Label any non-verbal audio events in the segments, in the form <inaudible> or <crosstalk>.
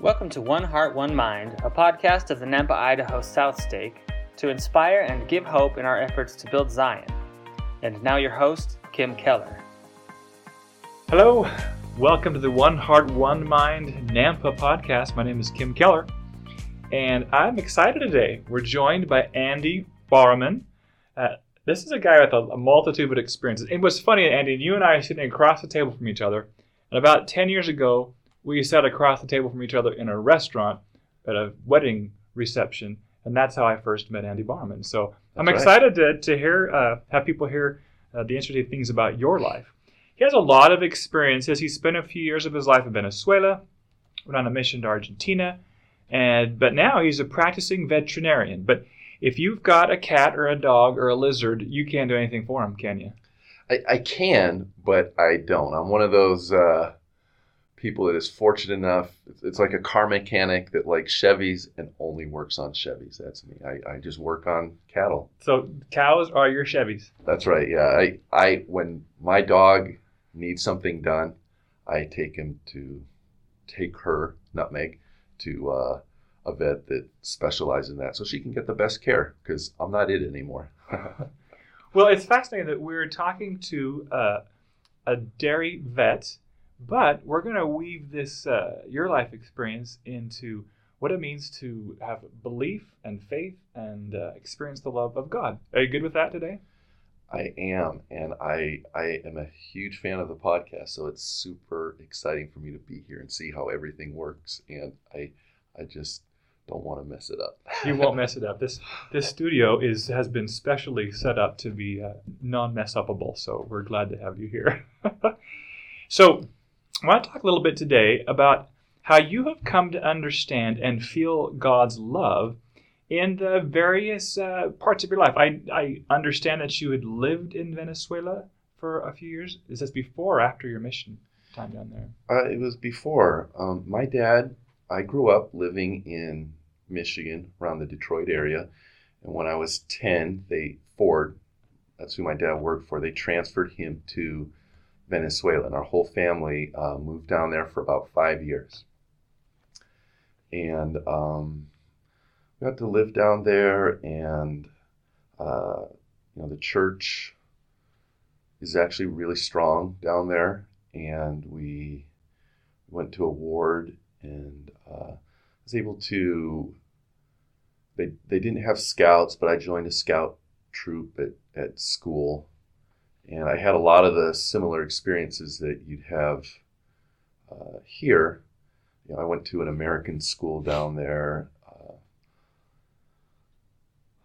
Welcome to One Heart, One Mind, a podcast of the Nampa, Idaho South Stake to inspire and give hope in our efforts to build Zion. And now, your host, Kim Keller. Hello, welcome to the One Heart, One Mind Nampa podcast. My name is Kim Keller, and I'm excited today. We're joined by Andy Barman. Uh, this is a guy with a, a multitude of experiences. It was funny, Andy, you and I are sitting across the table from each other, and about 10 years ago, we sat across the table from each other in a restaurant at a wedding reception, and that's how I first met Andy Barman. So I'm That's excited to, to hear, uh, have people hear uh, the interesting things about your life. He has a lot of experiences. He spent a few years of his life in Venezuela, went on a mission to Argentina, and but now he's a practicing veterinarian. But if you've got a cat or a dog or a lizard, you can't do anything for him, can you? I, I can, but I don't. I'm one of those uh, people that is fortunate enough. It's, like a car mechanic that likes Chevys and only works on Chevys. That's me. I, I just work on cattle. So cows are your Chevys. That's right. Yeah. I, I when my dog needs something done, I take him to take her nutmeg to uh, a vet that specializes in that, so she can get the best care because I'm not it anymore. <laughs> Well, it's fascinating that we're talking to uh, a dairy vet, but we're going to weave this uh, your life experience into what it means to have belief and faith and uh, experience the love of God. Are you good with that today? I am, and I I am a huge fan of the podcast, so it's super exciting for me to be here and see how everything works. And I I just don't want to mess it up. You won't mess it up. This <laughs> this studio is has been specially set up to be uh, non mess upable, so we're glad to have you here. <laughs> so, I want to talk a little bit today about how you have come to understand and feel God's love in the various uh, parts of your life. I, I understand that you had lived in Venezuela for a few years. Is this before or after your mission time down there? Uh, it was before. Um, my dad. I grew up living in Michigan, around the Detroit area, and when I was ten, they Ford. That's who my dad worked for. They transferred him to Venezuela, and our whole family uh, moved down there for about five years. And um, we got to live down there, and uh, you know the church is actually really strong down there, and we went to a ward and uh, was able to. They they didn't have scouts, but I joined a scout troop at, at school, and I had a lot of the similar experiences that you'd have uh, here. You know, I went to an American school down there.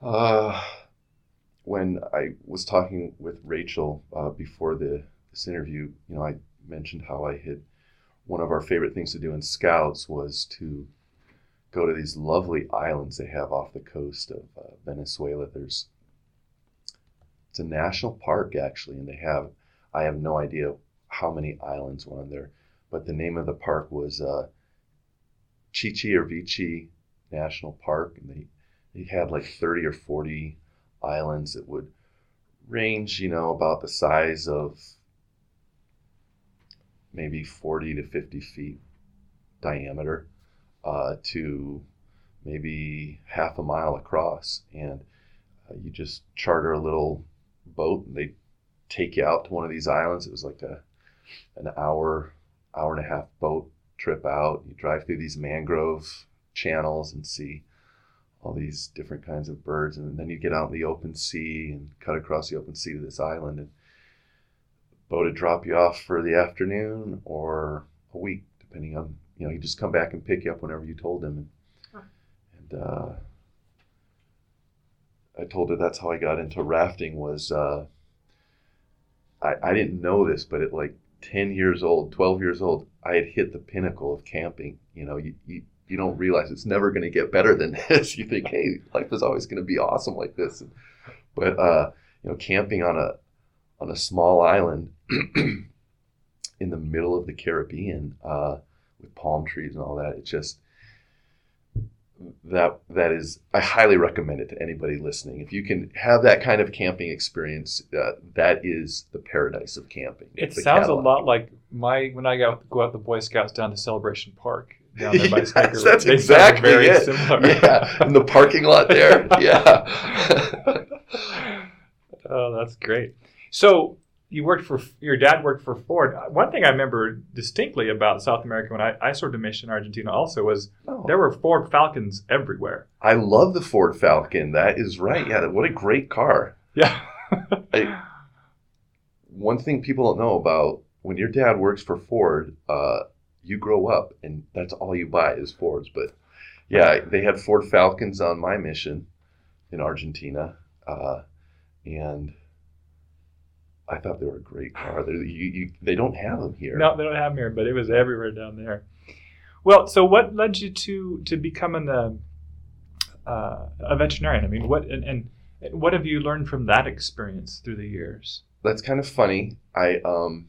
Uh, uh, when I was talking with Rachel uh, before the this interview, you know, I mentioned how I had one of our favorite things to do in Scouts was to go to these lovely islands they have off the coast of uh, Venezuela. There's it's a national park actually, and they have I have no idea how many islands were on there, but the name of the park was uh, Chichiriviche National Park, and they they had like 30 or 40 islands that would range, you know, about the size of maybe 40 to 50 feet diameter uh, to maybe half a mile across. And uh, you just charter a little boat and they take you out to one of these islands. It was like a an hour, hour and a half boat trip out. You drive through these mangrove channels and see all these different kinds of birds. And then you get out in the open sea and cut across the open sea to this island. And boat would drop you off for the afternoon or a week, depending on you know. You just come back and pick you up whenever you told them. And, and uh, I told her that's how I got into rafting. Was uh, I I didn't know this, but at like ten years old, twelve years old, I had hit the pinnacle of camping. You know, you. you you don't realize it's never going to get better than <laughs> this. You think, hey, life is always going to be awesome like this. But uh, you know, camping on a on a small island <clears throat> in the middle of the Caribbean uh, with palm trees and all that. It just that that is I highly recommend it to anybody listening. If you can have that kind of camping experience, uh, that is the paradise of camping. It sounds a lot like my when I got go out the Boy Scouts down to Celebration Park. down there by <laughs> Yes, Snicker. that's They exactly very it. similar. Yeah, in the parking lot there. <laughs> Yeah. <laughs> oh, that's great. So you worked for your dad worked for Ford. One thing I remember distinctly about South America when I, I served a mission in Argentina also was Oh, there were Ford Falcons everywhere. I love the Ford Falcon. That is right. Yeah, what a great car. Yeah. I, one thing people don't know about when your dad works for Ford, uh, you grow up and that's all you buy is Fords. But yeah, they had Ford Falcons on my mission in Argentina, uh, and I thought they were a great car. You, you, they don't have them here. No, they don't have them here, but it was everywhere down there. Well, so what led you to to becoming a uh, a veterinarian? I mean, what and, and what have you learned from that experience through the years? that's kind of funny. I um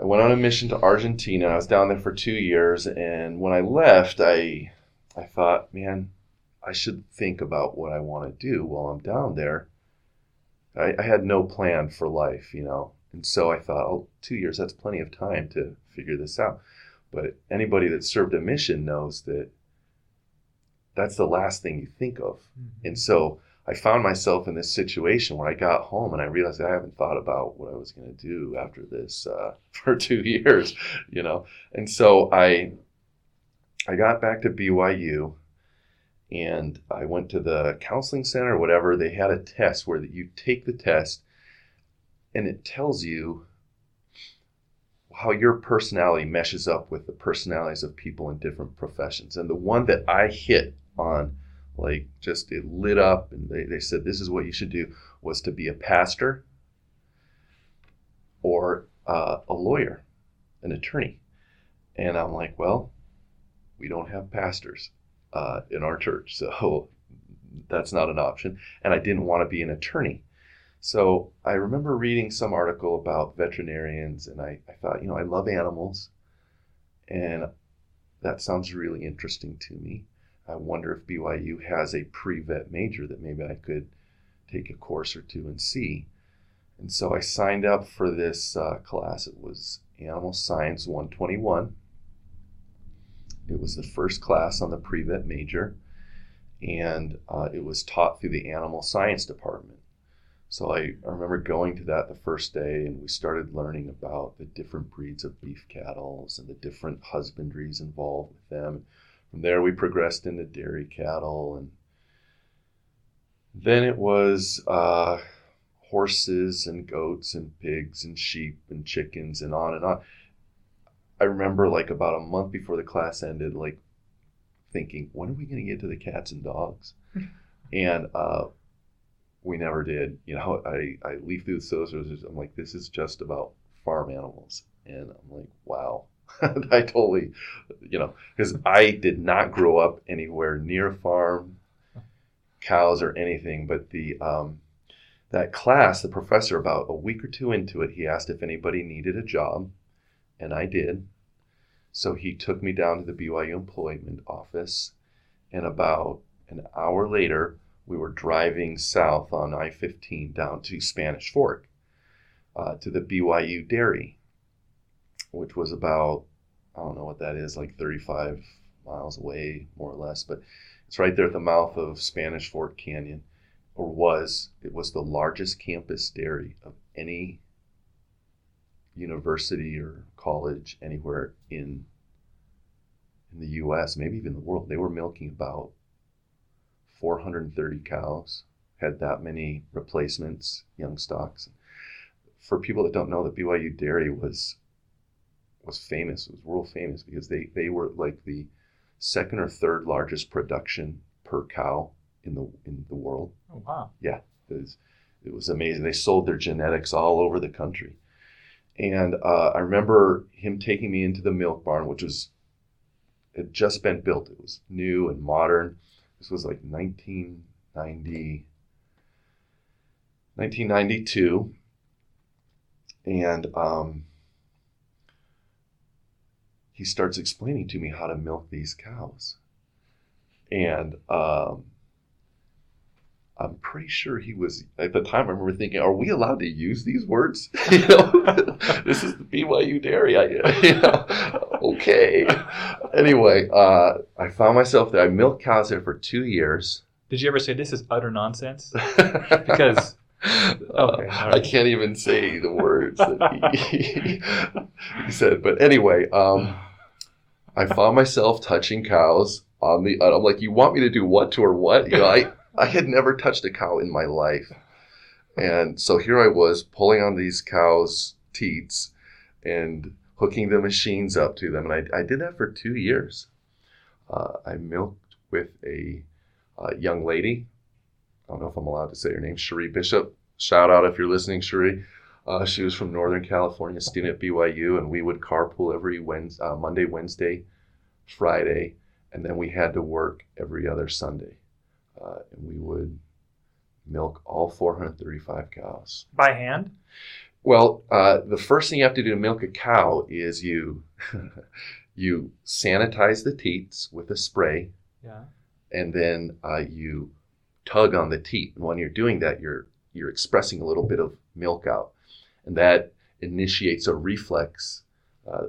I went on a mission to Argentina. I was down there for two years, and when I left, I I thought, man, I should think about what I want to do while I'm down there. I, I had no plan for life, you know, and so I thought, oh, two years, that's plenty of time to figure this out. But anybody that served a mission knows that that's the last thing you think of. And so I found myself in this situation where I got home and I realized I haven't thought about what I was going to do after this uh, <laughs> for two years, you know. And so I I got back to BYU and I went to the counseling center or whatever. They had a test where you take the test and it tells you how your personality meshes up with the personalities of people in different professions. And the one that I hit on like just it lit up and they, they said this is what you should do was to be a pastor or uh, a lawyer an attorney and i'm like well we don't have pastors uh, in our church so <laughs> that's not an option and i didn't want to be an attorney so i remember reading some article about veterinarians and i, I thought you know i love animals and that sounds really interesting to me I wonder if BYU has a pre vet major that maybe I could take a course or two and see. And so I signed up for this uh, class. It was Animal Science 121. It was the first class on the pre vet major, and uh, it was taught through the Animal Science Department. So I, I remember going to that the first day, and we started learning about the different breeds of beef cattle and the different husbandries involved with them from there, we progressed into dairy cattle, and then it was uh, horses and goats and pigs and sheep and chickens and on and on. I remember, like about a month before the class ended, like thinking, when are we going to get to the cats and dogs? <laughs> and uh, we never did. You know, I, I leaf through the socials. I'm like, this is just about farm animals, and I'm like, wow. <laughs> I totally, you know, because I did not grow up anywhere near a farm, cows or anything. But the um, that class, the professor, about a week or two into it, he asked if anybody needed a job, and I did. So he took me down to the BYU employment office, and about an hour later, we were driving south on I-15 down to Spanish Fork, uh, to the BYU dairy which was about I don't know what that is, like 35 miles away, more or less. But it's right there at the mouth of Spanish Fork Canyon, or was. It was the largest campus dairy of any university or college anywhere in in the U.S., maybe even the world. They were milking about 430 cows, had that many replacements, young stocks. For people that don't know, the BYU dairy was was famous. It was world famous because they they were like the second or third largest production per cow in the in the world. Oh wow! Yeah. It was, it was amazing. They sold their genetics all over the country, and uh, I remember him taking me into the milk barn, which was had just been built. It was new and modern. This was like 1990, 1992, and um, he starts explaining to me how to milk these cows. And um, I'm pretty sure he was at the time. I remember thinking, "Are we allowed to use these words? <laughs> you know, <laughs> this is the BYU dairy. I, <laughs> you know, okay. Anyway, uh, I found myself there. I milked cows there for two years. Did you ever say this is utter nonsense? Because Uh, Okay, all I can't even say the words that he, he said. But anyway, um, I found myself touching cows on the. I'm like, you want me to do what to or what? You know, I I had never touched a cow in my life, and so here I was pulling on these cows' teats and hooking the machines up to them, and I, I did that for two years. Uh, I milked with a uh, young lady. I don't know if I'm allowed to say her name, Cherie Bishop. Shout out if you're listening, Cherie. Uh, she was from Northern California, student at BYU, and we would carpool every Wednesday, uh, Monday, Wednesday, Friday, and then we had to work every other Sunday. Uh, and we would milk all 435 cows. by hand. Well, uh, the first thing you have to do to milk a cow is you <laughs> you sanitize the teats with a spray, Yeah. and then uh, you tug on the teat. And when you're doing that, you're you're expressing a little bit of milk out, and that initiates a reflex uh,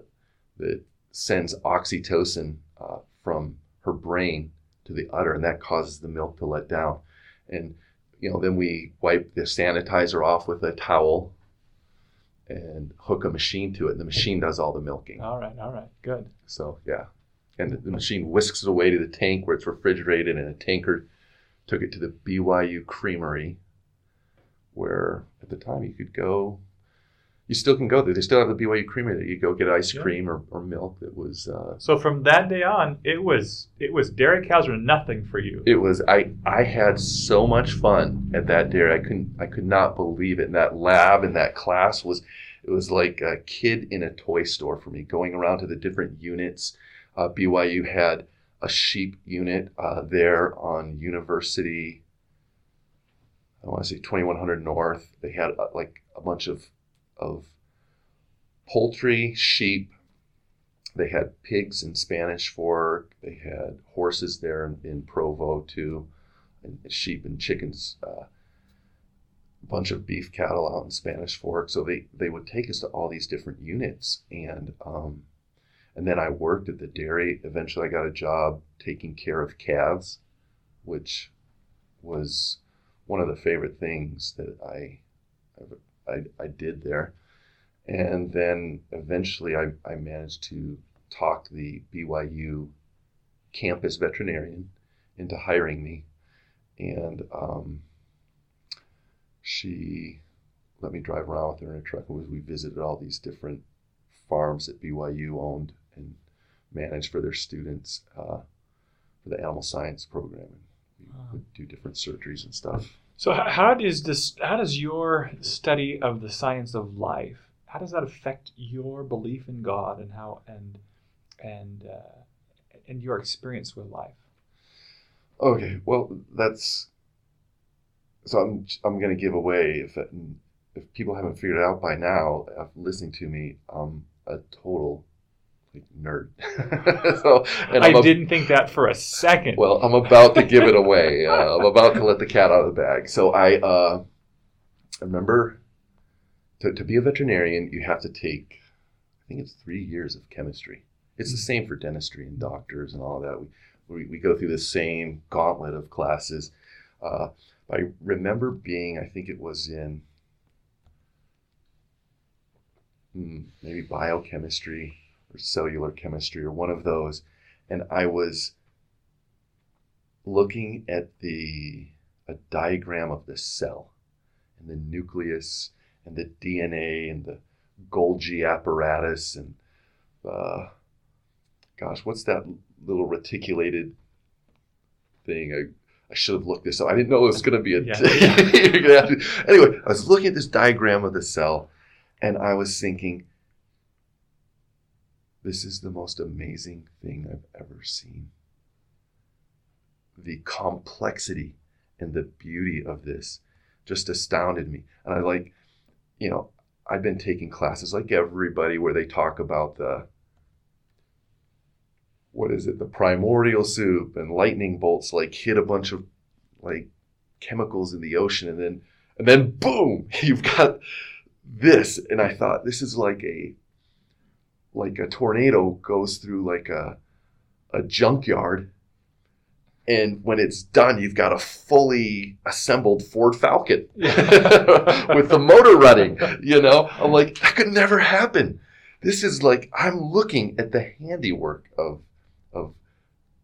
that sends oxytocin uh, from her brain to the udder, and that causes the milk to let down. And you know, then we wipe the sanitizer off with a towel and hook a machine to it, and the machine does all the milking. All right. All right. Good. So yeah, and the, the machine whisks it away to the tank where it's refrigerated, and a tanker took it to the BYU Creamery, where at the time you could go. You still can go there. They still have the BYU Creamery that you go get ice Yeah. cream or, or milk. It was uh, So from that day on, it was it was dairy cows were nothing for you. it was I I had so much fun at that dairy. I couldn't I could not believe it. And that lab and that class was it was like a kid in a toy store for me, going around to the different units. Uh, BYU had a sheep unit uh, there on University. I want to say 2100 North. They had uh, like a bunch of of poultry, sheep. They had pigs in Spanish Fork. They had horses there in, in Provo too, and sheep and chickens. Uh, a bunch of beef cattle out in Spanish Fork. So they they would take us to all these different units, and um, and then I worked at the dairy. Eventually, I got a job taking care of calves, which was one of the favorite things that I I, I did there. And then eventually I, I managed to talk the BYU campus veterinarian into hiring me. And um, she let me drive around with her in a truck. And we visited all these different farms that BYU owned and managed for their students uh, for the animal science program. And we Wow. would do different surgeries and stuff. So how does this how does your study of the science of life how does that affect your belief in God and how and and uh, and your experience with life? Okay, well, that's so. I'm I'm gonna give away if if people haven't figured it out by now, listening to me, I'm a total nerd. <laughs> so, and I didn't think that for a second. well, I'm about to give it away. Uh, I'm about to let the cat out of the bag. So I uh, I remember to, to be a veterinarian, you have to take, I think it's three years of chemistry. It's the same for dentistry and doctors and all that. We, we, we go through the same gauntlet of classes. Uh, I remember being, I think it was in hmm, maybe biochemistry or cellular chemistry or one of those. And I was looking at the a diagram of the cell and the nucleus and the DNA and the Golgi apparatus and uh, gosh, what's that little reticulated thing? I, I should have looked this up. I didn't know it was going to be a. <laughs> Yeah. <laughs> Have to- anyway, I was looking at this diagram of the cell, and I was thinking, this is the most amazing thing I've ever seen. The complexity and the beauty of this just astounded me. And I like, you know, I've been taking classes like everybody where they talk about the what is it, the primordial soup and lightning bolts like hit a bunch of like chemicals in the ocean and then and then boom, <laughs> you've got this. And I thought this is like a like a tornado goes through like a a junkyard. And when it's done you've got a fully assembled ford falcon <laughs> with the motor running you know? I'm like that could never happen. This is like i'm looking at the handiwork of of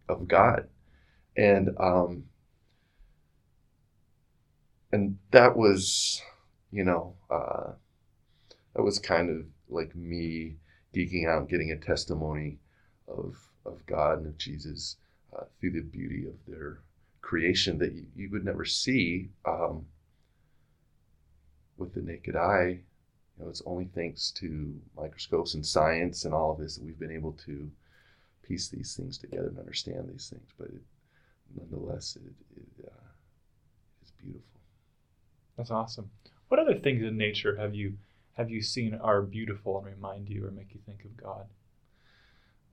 of god. And um and that was you know uh that was kind of like me geeking out getting a testimony of of god and of jesus uh, through the beauty of their creation that you, you would never see um, with the naked eye. You know, it's only thanks to microscopes and science and all of this that we've been able to piece these things together and understand these things. But it, nonetheless, it, it uh, is beautiful. That's awesome. What other things in nature have you have you seen are beautiful and remind you or make you think of God?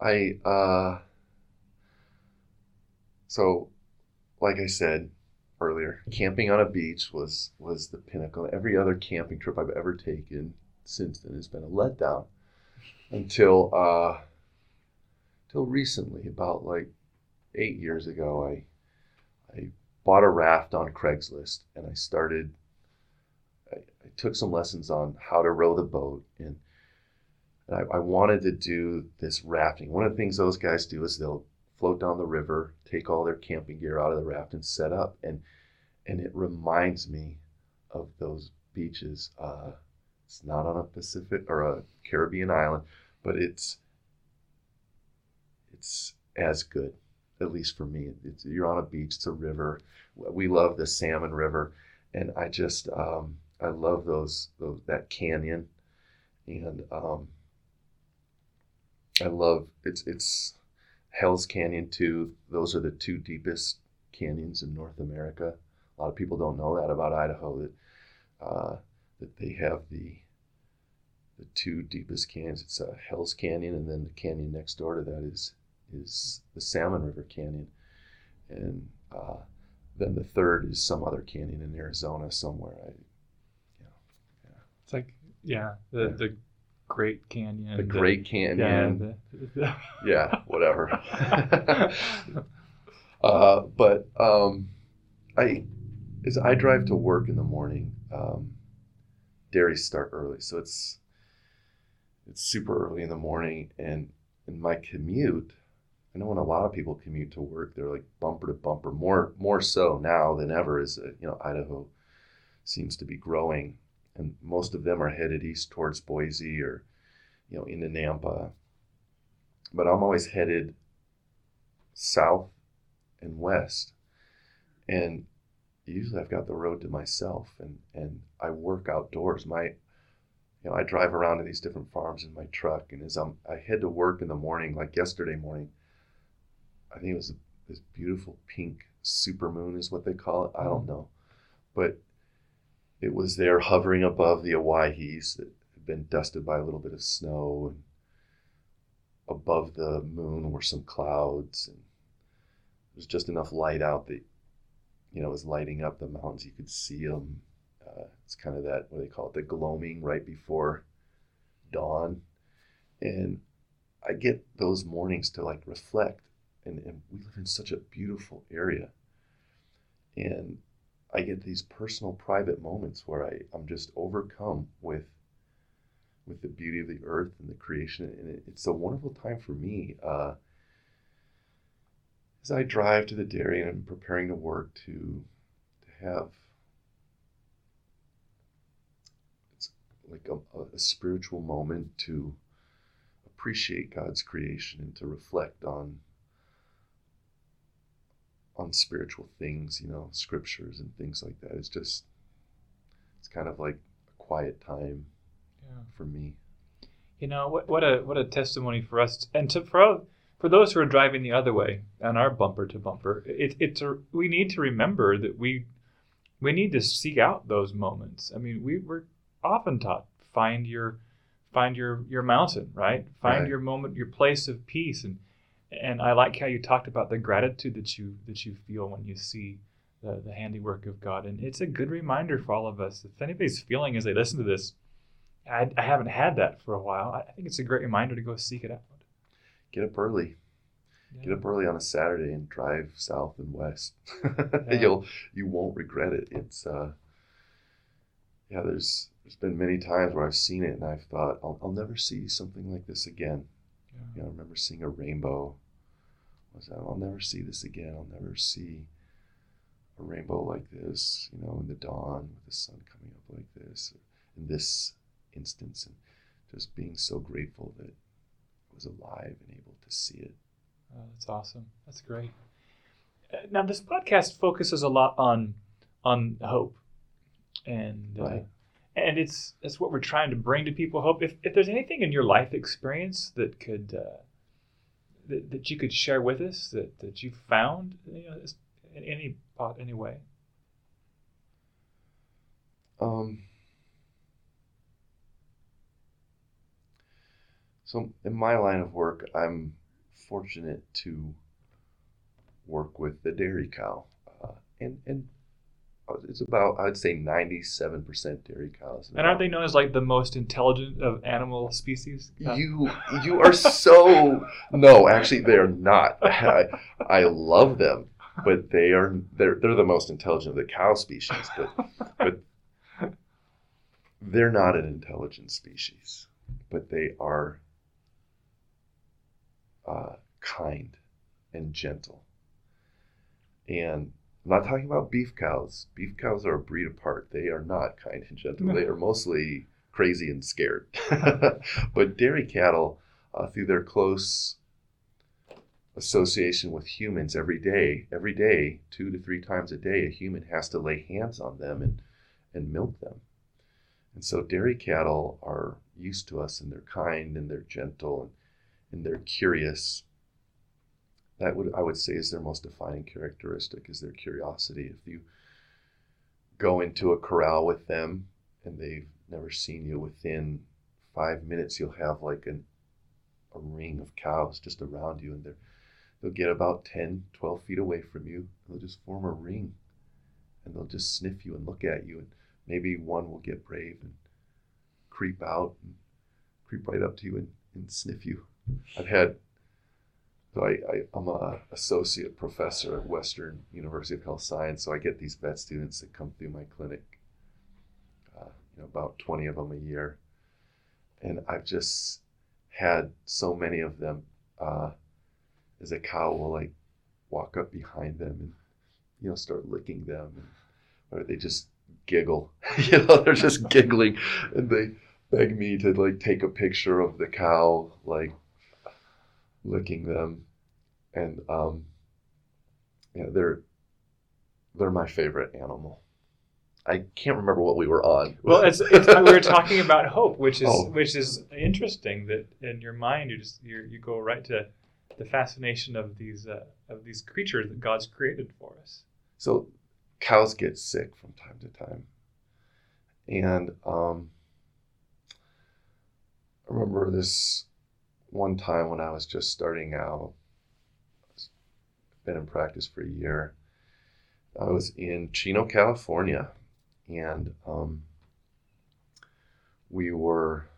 I uh, so, like I said earlier, camping on a beach was was the pinnacle. Every other camping trip I've ever taken since then has been a letdown. Until uh, until recently, about like eight years ago, I I bought a raft on Craigslist and I started. Took some lessons on how to row the boat and. I, I wanted to do this rafting. One of the things those guys do is they'll float down the river, take all their camping gear out of the raft, and set up. And and it reminds me of those beaches. Uh, it's not on a Pacific or a Caribbean island, but it's it's as good, at least for me. It's, you're on a beach. It's a river. We love the Salmon River, and I just um, I love those those that canyon, and um, I love it's it's Hell's Canyon too. Those are the two deepest canyons in North America. A lot of people don't know that about Idaho that uh, that they have the the two deepest canyons. It's uh, Hell's Canyon, and then the canyon next door to that is is the Salmon River Canyon, and uh, then the third is some other canyon in Arizona somewhere. I. It's like yeah, the the Great Canyon. the Great Canyon. Yeah, the- the- <laughs> yeah, whatever. <laughs> uh, but um, I, as I drive to work in the morning, um, dairies start early, so it's it's super early in the morning, and in my commute, I know when a lot of people commute to work, they're like bumper to bumper, more more so now than ever. Is uh, you know, Idaho seems to be growing, and most of them are headed east towards Boise or you know into Nampa but I'm always headed south and west. And usually I've got the road to myself and, and I work outdoors. My you know, I drive around to these different farms in my truck and as I'm I head to work in the morning, like yesterday morning, I think it was this beautiful pink super moon is what they call it. I don't know. But it was there hovering above the Owyhees that had been dusted by a little bit of snow and above the moon were some clouds and there was just enough light out that you know was lighting up the mountains you could see them uh, it's kind of that what do they call it the gloaming right before dawn. And i get those mornings to like reflect and, and we live in such a beautiful area. And i get these personal private moments where I, i'm just overcome with with the beauty of the earth and the creation. And it, it's a wonderful time for me uh, as I drive to the dairy and I'm preparing to work to to have it's like a, a spiritual moment to appreciate God's creation and to reflect on on spiritual things, you know, scriptures and things like that. It's just it's kind of like a quiet time yeah. for me. You know what? What a what a testimony for us, and to for for those who are driving the other way on our bumper to bumper. It, it's a, we need to remember that we we need to seek out those moments. I mean, we we're often taught find your find your your mountain, right? Find Right. your moment, your place of peace, and and I like how you talked about the gratitude that you that you feel when you see the, the handiwork of God, and it's a good reminder for all of us. If anybody's feeling as they listen to this I, I haven't had that for a while. I think it's a great reminder to go seek it out. Get up early. Yeah. Get up early on a Saturday and drive south and west. <laughs> Yeah. You'll you won't regret it. It's uh yeah, there's there's been many times where I've seen it and I've thought I'll, I'll never see something like this again. Yeah. You know, I remember seeing a rainbow. Was that I'll never see this again. I'll never see a rainbow like this, you know, in the dawn with the sun coming up like this, in this instance, and just being so grateful that I was alive and able to see it. Oh, that's awesome. That's great. Uh, Now, this podcast focuses a lot on on hope, and uh, Right. and it's it's what we're trying to bring to people. Hope. If if there's anything in your life experience that could uh, that, that you could share with us that that you found, you know, in any pot any way. Um, so in my line of work, I'm fortunate to work with the dairy cow, uh, and and it's about I'd say 97% dairy cows. And aren't they known as like the most intelligent of animal species? You you are so no, actually they're not. <laughs> I, I love them, but they are they're they're the most intelligent of the cow species, but but they're not an intelligent species, but they are uh, kind and gentle. And I'm not talking about beef cows. Beef cows are a breed apart. They are not kind and gentle. They are mostly crazy and scared. <laughs> but dairy cattle, uh, through their close association with humans every day, every day, two to three times a day, a human has to lay hands on them and, and milk them. And so dairy cattle are used to us and they're kind and they're gentle and, and they're curious. That would I would say is their most defining characteristic is their curiosity. If you go into a corral with them and they've never seen you within five minutes you'll have like an a ring of cows just around you and they're they'll get about 10 12 feet away from you they'll just form a ring and they'll just sniff you and look at you and maybe one will get brave and creep out and creep right up to you and, and sniff you i've had so I, I'm a associate professor at Western University of Health Science, so I get these vet students that come through my clinic, uh, you know, about 20 of them a year. And I've just had so many of them uh, as a cow will like walk up behind them and, you know, start licking them. And, or they just giggle, <laughs> you know, they're just giggling and they beg me to like take a picture of the cow, like licking them, and um, yeah, they're they're my favorite animal. I can't remember what we were on. Well, it's, it's we were talking <laughs> about hope, which is Oh. which is interesting. That in your mind you just you you go right to the fascination of these uh, of these creatures that God's created for us. so cows get sick from time to time, and um, I remember this one time when I was just starting out. Been in practice for a year. I was in Chino, California, and um, we were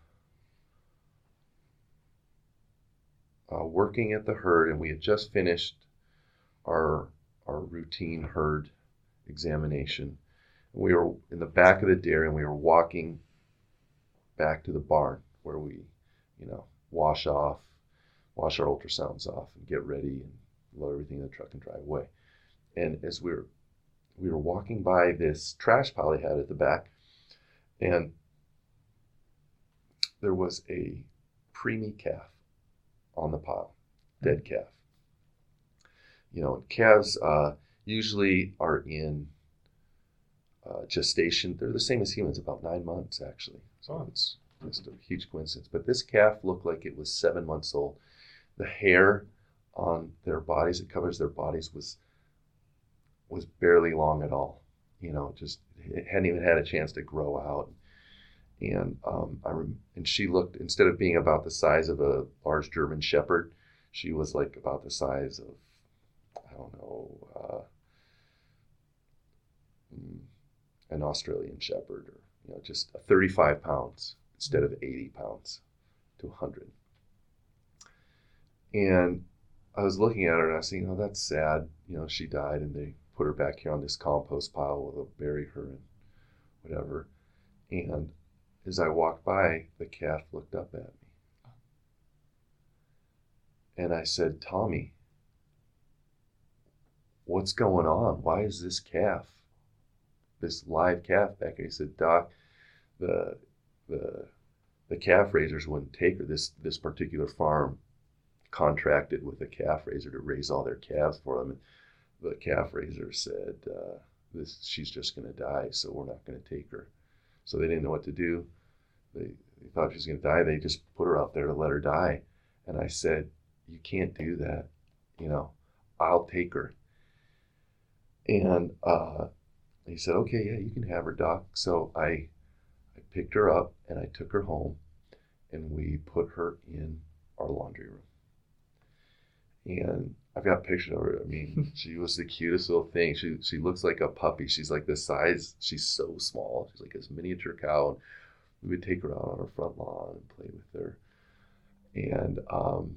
uh, working at the herd, and we had just finished our our routine herd examination. We were in the back of the dairy, and we were walking back to the barn where we, you know, wash off, wash our ultrasounds off, and get ready and load everything in the truck and drive away. And as we were we were walking by this trash pile they had at the back, and there was a preemie calf on the pile, dead calf. You know, calves uh, usually are in uh, gestation. They're the same as humans, about nine months actually. So it's just a huge coincidence. But this calf looked like it was seven months old. The hair on their bodies, it covers their bodies, was was barely long at all. You know, just it hadn't even had a chance to grow out. And um, I rem- and she looked instead of being about the size of a large German Shepherd, she was like about the size of I don't know uh, mm, an Australian Shepherd or you know just 35 pounds. Instead of 80 pounds to 100. And I was looking at her and I thinking, oh, that's sad. You know, she died and they put her back here on this compost pile where they'll bury her and whatever. And as I walked by, the calf looked up at me. And I said, Tommy, what's going on? Why is this calf, this live calf back here? He said, Doc, the the the calf raisers wouldn't take her. This this particular farm contracted with a calf raiser to raise all their calves for them. And the calf raiser said, uh, "This she's just going to die, so we're not going to take her." So they didn't know what to do. They, they thought she was going to die. They just put her out there to let her die. And I said, "You can't do that. You know, I'll take her." And uh, he said, "Okay, yeah, you can have her, doc." So I I picked her up and I took her home, and we put her in our laundry room and I've got pictures of her. I mean, <laughs> she was the cutest little thing. She she looks like a puppy. She's like this size. She's so small. She's like this miniature cow. And we would take her out on our front lawn and play with her. And um,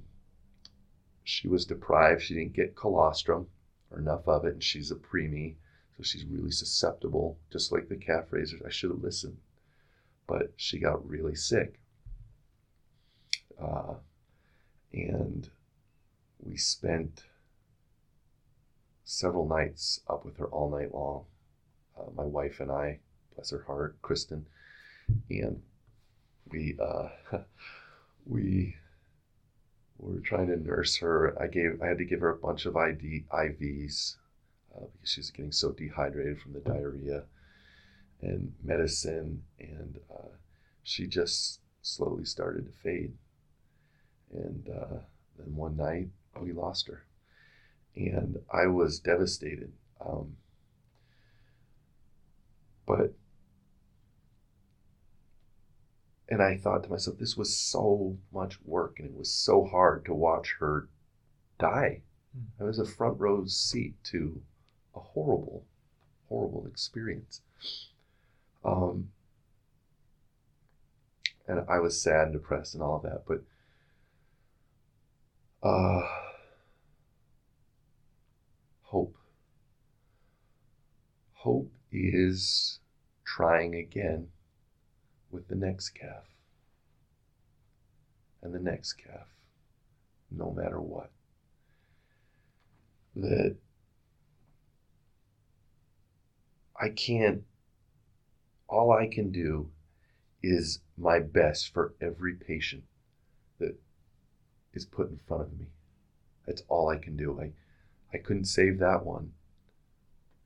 she was deprived. She didn't get colostrum or enough of it, and she's a preemie, so she's really susceptible, just like the calf raisers. I should have listened, but she got really sick. Uh, and we spent several nights up with her all night long. Uh, my wife and I, bless her heart, Kristen, and we uh, <laughs> we were trying to nurse her. I gave I had to give her a bunch of ID, IVs uh, because she was getting so dehydrated from the diarrhea and medicine, and uh, she just slowly started to fade. And uh, then one night we lost her. And I was devastated. Um, but, and I thought to myself, this was so much work and it was so hard to watch her die. Mm. It was a front row seat to a horrible, horrible experience. Um, and I was sad and depressed and all of that, but uh, hope. Hope is trying again with the next calf and the next calf, no matter what. That I can't, all I can do is my best for every patient that is put in front of me. That's all I can do. I, I couldn't save that one.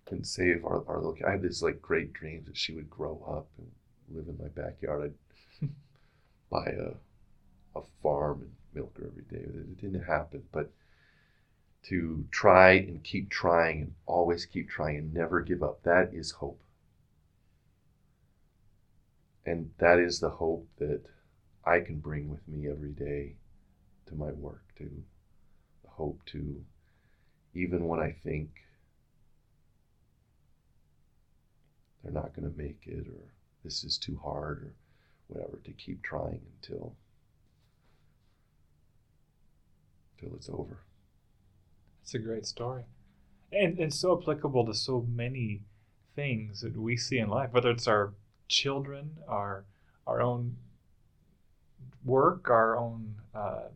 Couldn't save our, our little. I had this like great dreams that she would grow up and live in my backyard. I'd <laughs> buy a, a farm and milk her every day. It didn't happen, but to try and keep trying and always keep trying and never give up. That is hope. And that is the hope that I can bring with me every day to my work, to the hope to, even when I think they're not going to make it or this is too hard or whatever, to keep trying until until it's over. It's a great story. And, and so applicable to so many things that we see in life, whether it's our children, our our own work, our own uh,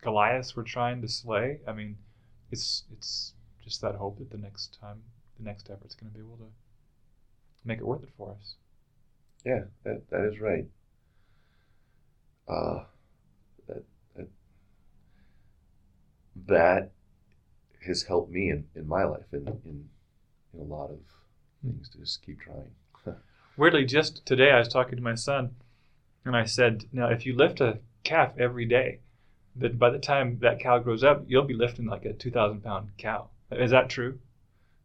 Goliaths we're trying to slay. I mean, it's it's just that hope that the next time, the next effort's going to be able to make it worth it for us. Yeah, that that is right. Uh, that that that has helped me in, in my life in, in in a lot of things to just keep trying. Weirdly, just today I was talking to my son, and I said, "Now, if you lift a calf every day, that by the time that cow grows up, you'll be lifting like a 2,000 pound cow. Is that true?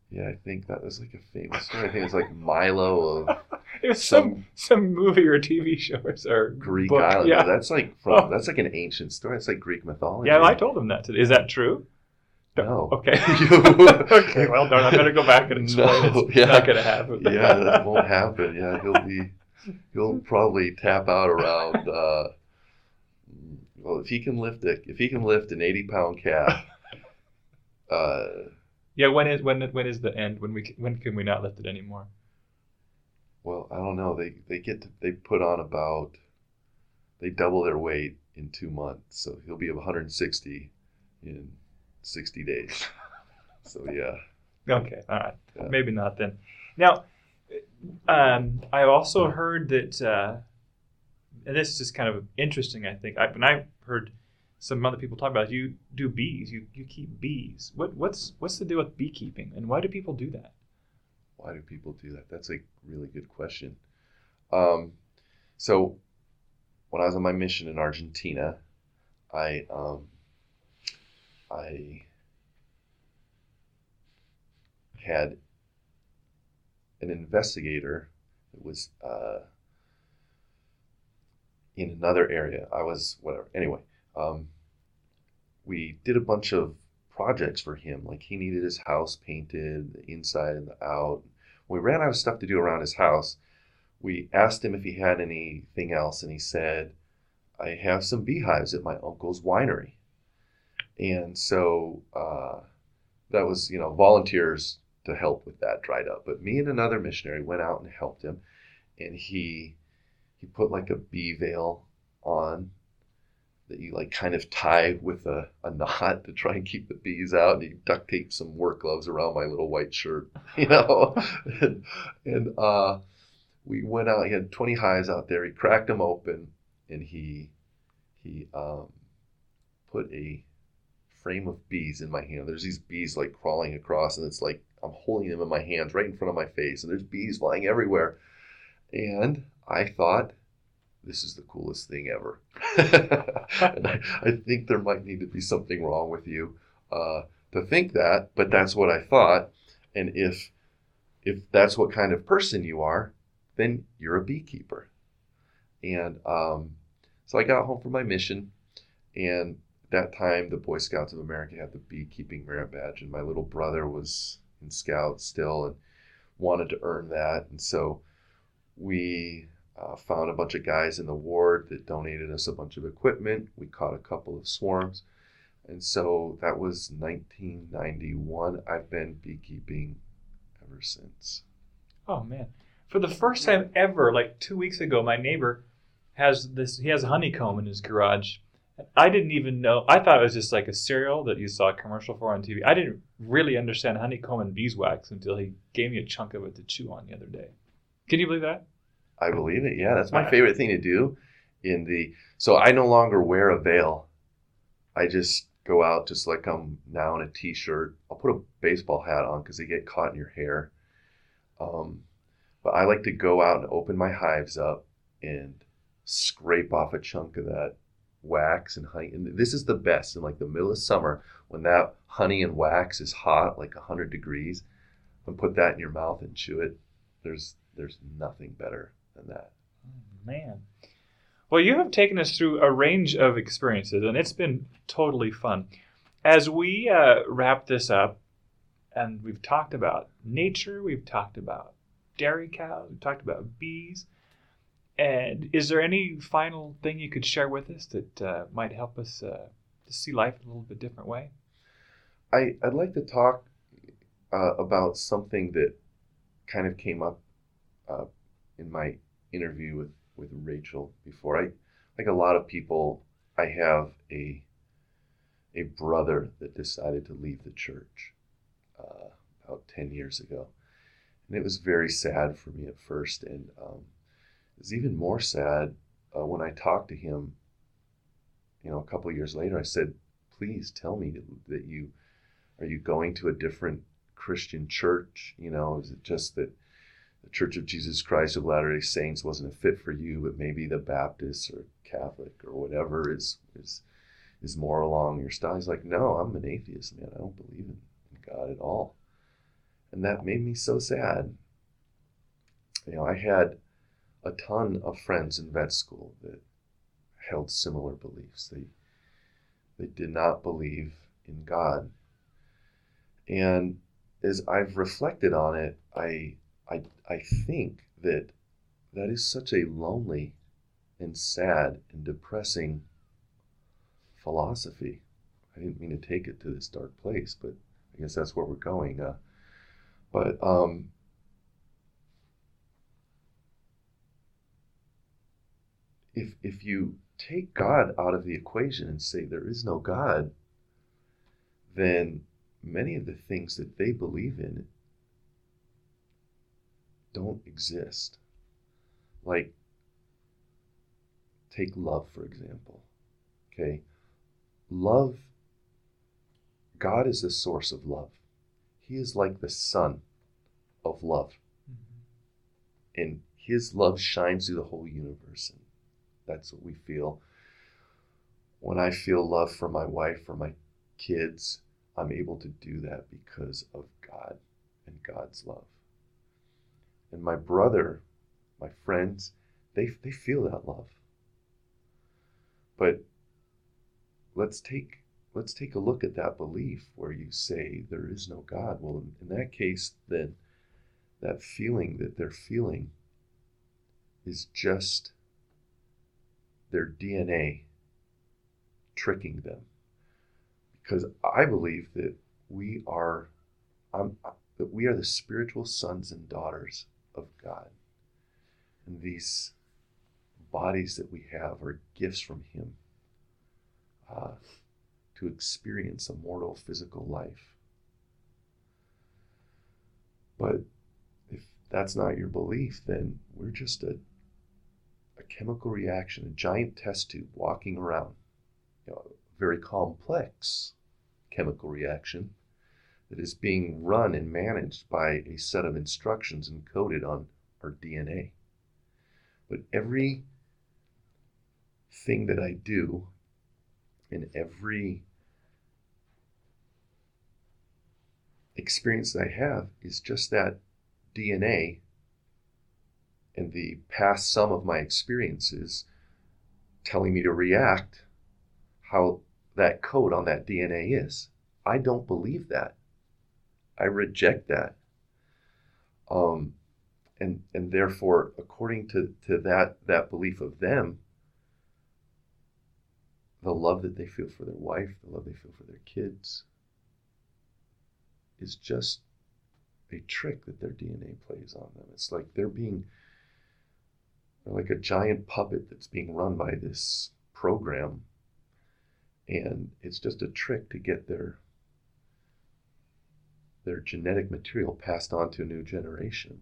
Yeah, I think that was like a famous story. I think it's like Milo of <laughs> it was some, some movie or TV show or Greek book. island. Yeah, that's like from, <laughs> that's like an ancient story. It's like Greek mythology. Yeah, I told him that today. Is that true? No. <laughs> Okay. <laughs> okay. Well, darn, I'm gonna go back and <laughs> explain. No, it's yeah. not gonna happen. yeah, that won't happen. Yeah, he'll be he'll probably tap out around. Uh, well, if he can lift a, if he can lift an eighty pound calf, uh, Yeah, when is when when is the end? When we when can we not lift it anymore? well, I don't know. They they get to, they put on about they double their weight in two months, so he'll be 160 in 60 days. So yeah, Okay, all right, Yeah. maybe not then. Now, um, I also heard that, uh, and this is just kind of interesting. I think I, when I heard some other people talk about it, you do bees. You you keep bees. What what's what's the deal with beekeeping, and why do people do that? why do people do that? That's a really good question. Um, so when I was on my mission in Argentina, I um, I had an investigator that was uh, in another area. I was whatever. Anyway, um, we did a bunch of projects for him. Like he needed his house painted, the inside and the out. We ran out of stuff to do around his house. We asked him if he had anything else, and he said, "I have some beehives at my uncle's winery." And so uh, that was, you know, volunteers to help with that dried up. But me and another missionary went out and helped him, and he he put like a bee veil on that you like kind of tie with a, a knot to try and keep the bees out and he duct taped some work gloves around my little white shirt <laughs> you know and, and uh, we went out he had 20 hives out there he cracked them open and he he um, put a frame of bees in my hand there's these bees like crawling across and it's like i'm holding them in my hands right in front of my face and there's bees flying everywhere and i thought this is the coolest thing ever. <laughs> and I, I think there might need to be something wrong with you uh, to think that, but that's what I thought. And if if that's what kind of person you are, then you're a beekeeper. And um, so I got home from my mission, and that time the Boy Scouts of America had the beekeeping merit badge, and my little brother was in Scouts still and wanted to earn that, and so we uh, found a bunch of guys in the ward that donated us a bunch of equipment. We caught a couple of swarms. And so that was 1991. I've been beekeeping ever since. Oh man! For the first time ever, like two weeks ago, my neighbor has this. He has a honeycomb in his garage. I didn't even know. I thought it was just like a cereal that you saw a commercial for on TV. I didn't really understand honeycomb and beeswax until he gave me a chunk of it to chew on the other day. Can you believe that? I believe it. Yeah, that's my favorite thing to do. In the so I no longer wear a veil. I just go out just like I'm now in a t-shirt. I'll put a baseball hat on because they get caught in your hair. Um, but I like to go out and open my hives up and scrape off a chunk of that wax and honey. And this is the best in like the middle of summer when that honey and wax is hot, like 100 degrees, and put that in your mouth and chew it. There's there's nothing better than that. Man. Well, you have taken us through a range of experiences, and it's been totally fun. As we uh, wrap this up, and we've talked about nature, we've talked about dairy cows, we've talked about bees. And is there any final thing you could share with us that uh, might help us uh, to see life a little bit different way? I, I'd like to talk uh, about something that kind of came up uh, in my interview with, with Rachel before. I like a lot of people. I have a a brother that decided to leave the church uh, about ten years ago, and it was very sad for me at first, and um, was even more sad uh, when I talked to him. You know, a couple years later, I said, "Please tell me that you are you going to a different Christian church? You know, is it just that the Church of Jesus Christ of Latter Day Saints wasn't a fit for you, but maybe the Baptist or Catholic or whatever is is is more along your style?" He's like, "No, I'm an atheist, man. I don't believe in, in God at all," and that made me so sad. You know, I had a ton of friends in vet school that held similar beliefs. They they did not believe in God. And as I've reflected on it, I I I think that that is such a lonely and sad and depressing philosophy. I didn't mean to take it to this dark place, but I guess that's where we're going. Uh, but um, if if you take God out of the equation and say there is no God, then many of the things that they believe in don't exist. Like, take love, for example. Okay? Love, God is the source of love. He is like the sun of love. Mm-hmm. And His love shines through the whole universe. And that's what we feel. When I feel love for my wife, for my kids, I'm able to do that because of God and God's love. And my brother, my friends, they, they feel that love. But let's take let's take a look at that belief where you say there is no God. Well, in, in that case, then that feeling that they're feeling is just their DNA tricking them. Because I believe that we are um, that we are the spiritual sons and daughters of God. And these bodies that we have are gifts from Him uh, to experience a mortal physical life. But if that's not your belief, then we're just a a chemical reaction, a giant test tube walking around, you know, a very complex chemical reaction that is being run and managed by a set of instructions encoded on our DNA. But every thing that I do and every experience that I have is just that DNA and the past sum of my experiences telling me to react how that code on that DNA is. I don't believe that. I reject that. Um, and and therefore, according to, to that that belief of them, the love that they feel for their wife, the love they feel for their kids, is just a trick that their DNA plays on them. It's like they're being they're like a giant puppet that's being run by this program. And it's just a trick to get their their genetic material passed on to a new generation.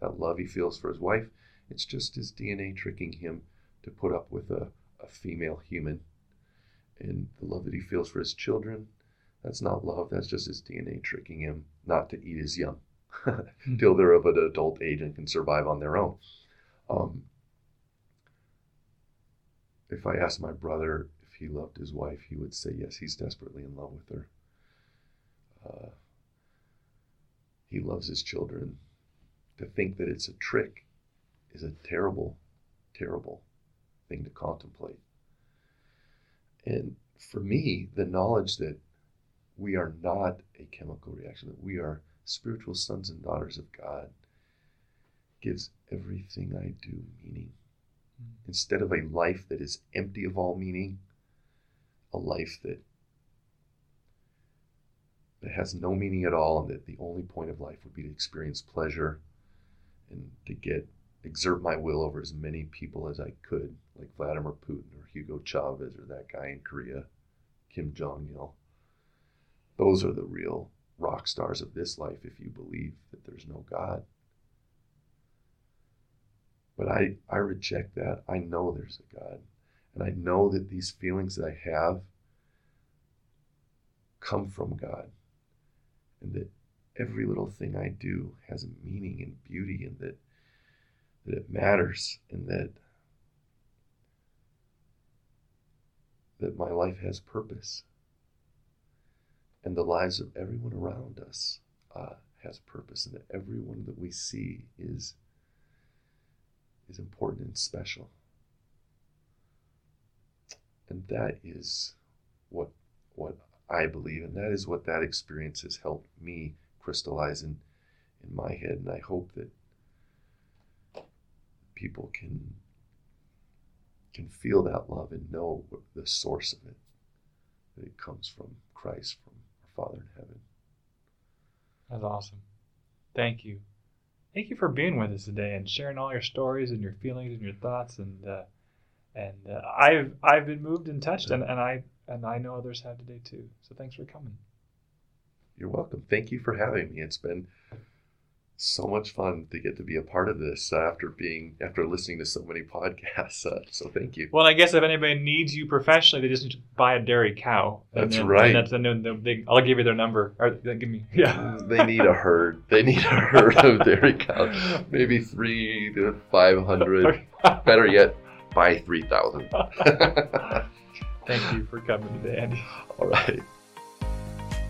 That love he feels for his wife, it's just his DNA tricking him to put up with a, a female human. And the love that he feels for his children, that's not love, that's just his DNA tricking him not to eat his young <laughs> till they're of an adult age and can survive on their own. Um, if I asked my brother if he loved his wife, he would say yes, he's desperately in love with her. Uh, he loves his children. To think that it's a trick is a terrible, terrible thing to contemplate. And for me, the knowledge that we are not a chemical reaction, that we are spiritual sons and daughters of God, gives everything I do meaning. Mm. Instead of a life that is empty of all meaning, a life that that has no meaning at all and that the only point of life would be to experience pleasure and to get exert my will over as many people as I could, like Vladimir Putin or Hugo Chavez or that guy in Korea, Kim Jong il. Those are the real rock stars of this life if you believe that there's no God. But I, I reject that. I know there's a God. And I know that these feelings that I have come from God. And that every little thing I do has a meaning and beauty and that, that it matters and that that my life has purpose. And the lives of everyone around us uh, has purpose, and that everyone that we see is is important and special. And that is what what I believe, and that is what that experience has helped me crystallize in, in my head. And I hope that people can can feel that love and know the source of it. That it comes from Christ, from our Father in heaven. That's awesome. Thank you. Thank you for being with us today and sharing all your stories and your feelings and your thoughts and uh, and uh, I've I've been moved and touched and, and I and I know others have today too. So thanks for coming. You're welcome. Thank you for having me. It's been so much fun to get to be a part of this uh, after being after listening to so many <laughs> podcasts. Uh, so thank you. Well, I guess if anybody needs you professionally, they just need to buy a dairy cow. That's then, right. And that's and then they, I'll give you their number. Or they give me <laughs> yeah. They need a herd. They need a herd of <laughs> dairy cows. Maybe three to five hundred. Better yet, buy three thousand. Thank you for coming today, Andy. All right.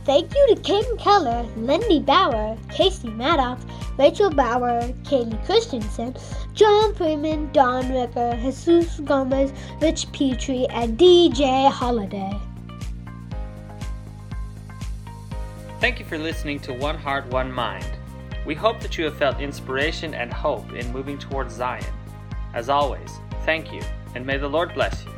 Thank you to Kim Keller, Lindy Bauer, Casey Maddox, Rachel Bauer, Kaylee Christensen, John Freeman, Don Ricker, Jesus Gomez, Rich Petrie, and DJ Holiday. Thank you for listening to One Heart, One Mind. We hope that you have felt inspiration and hope in moving towards Zion. As always, thank you, and may the Lord bless you.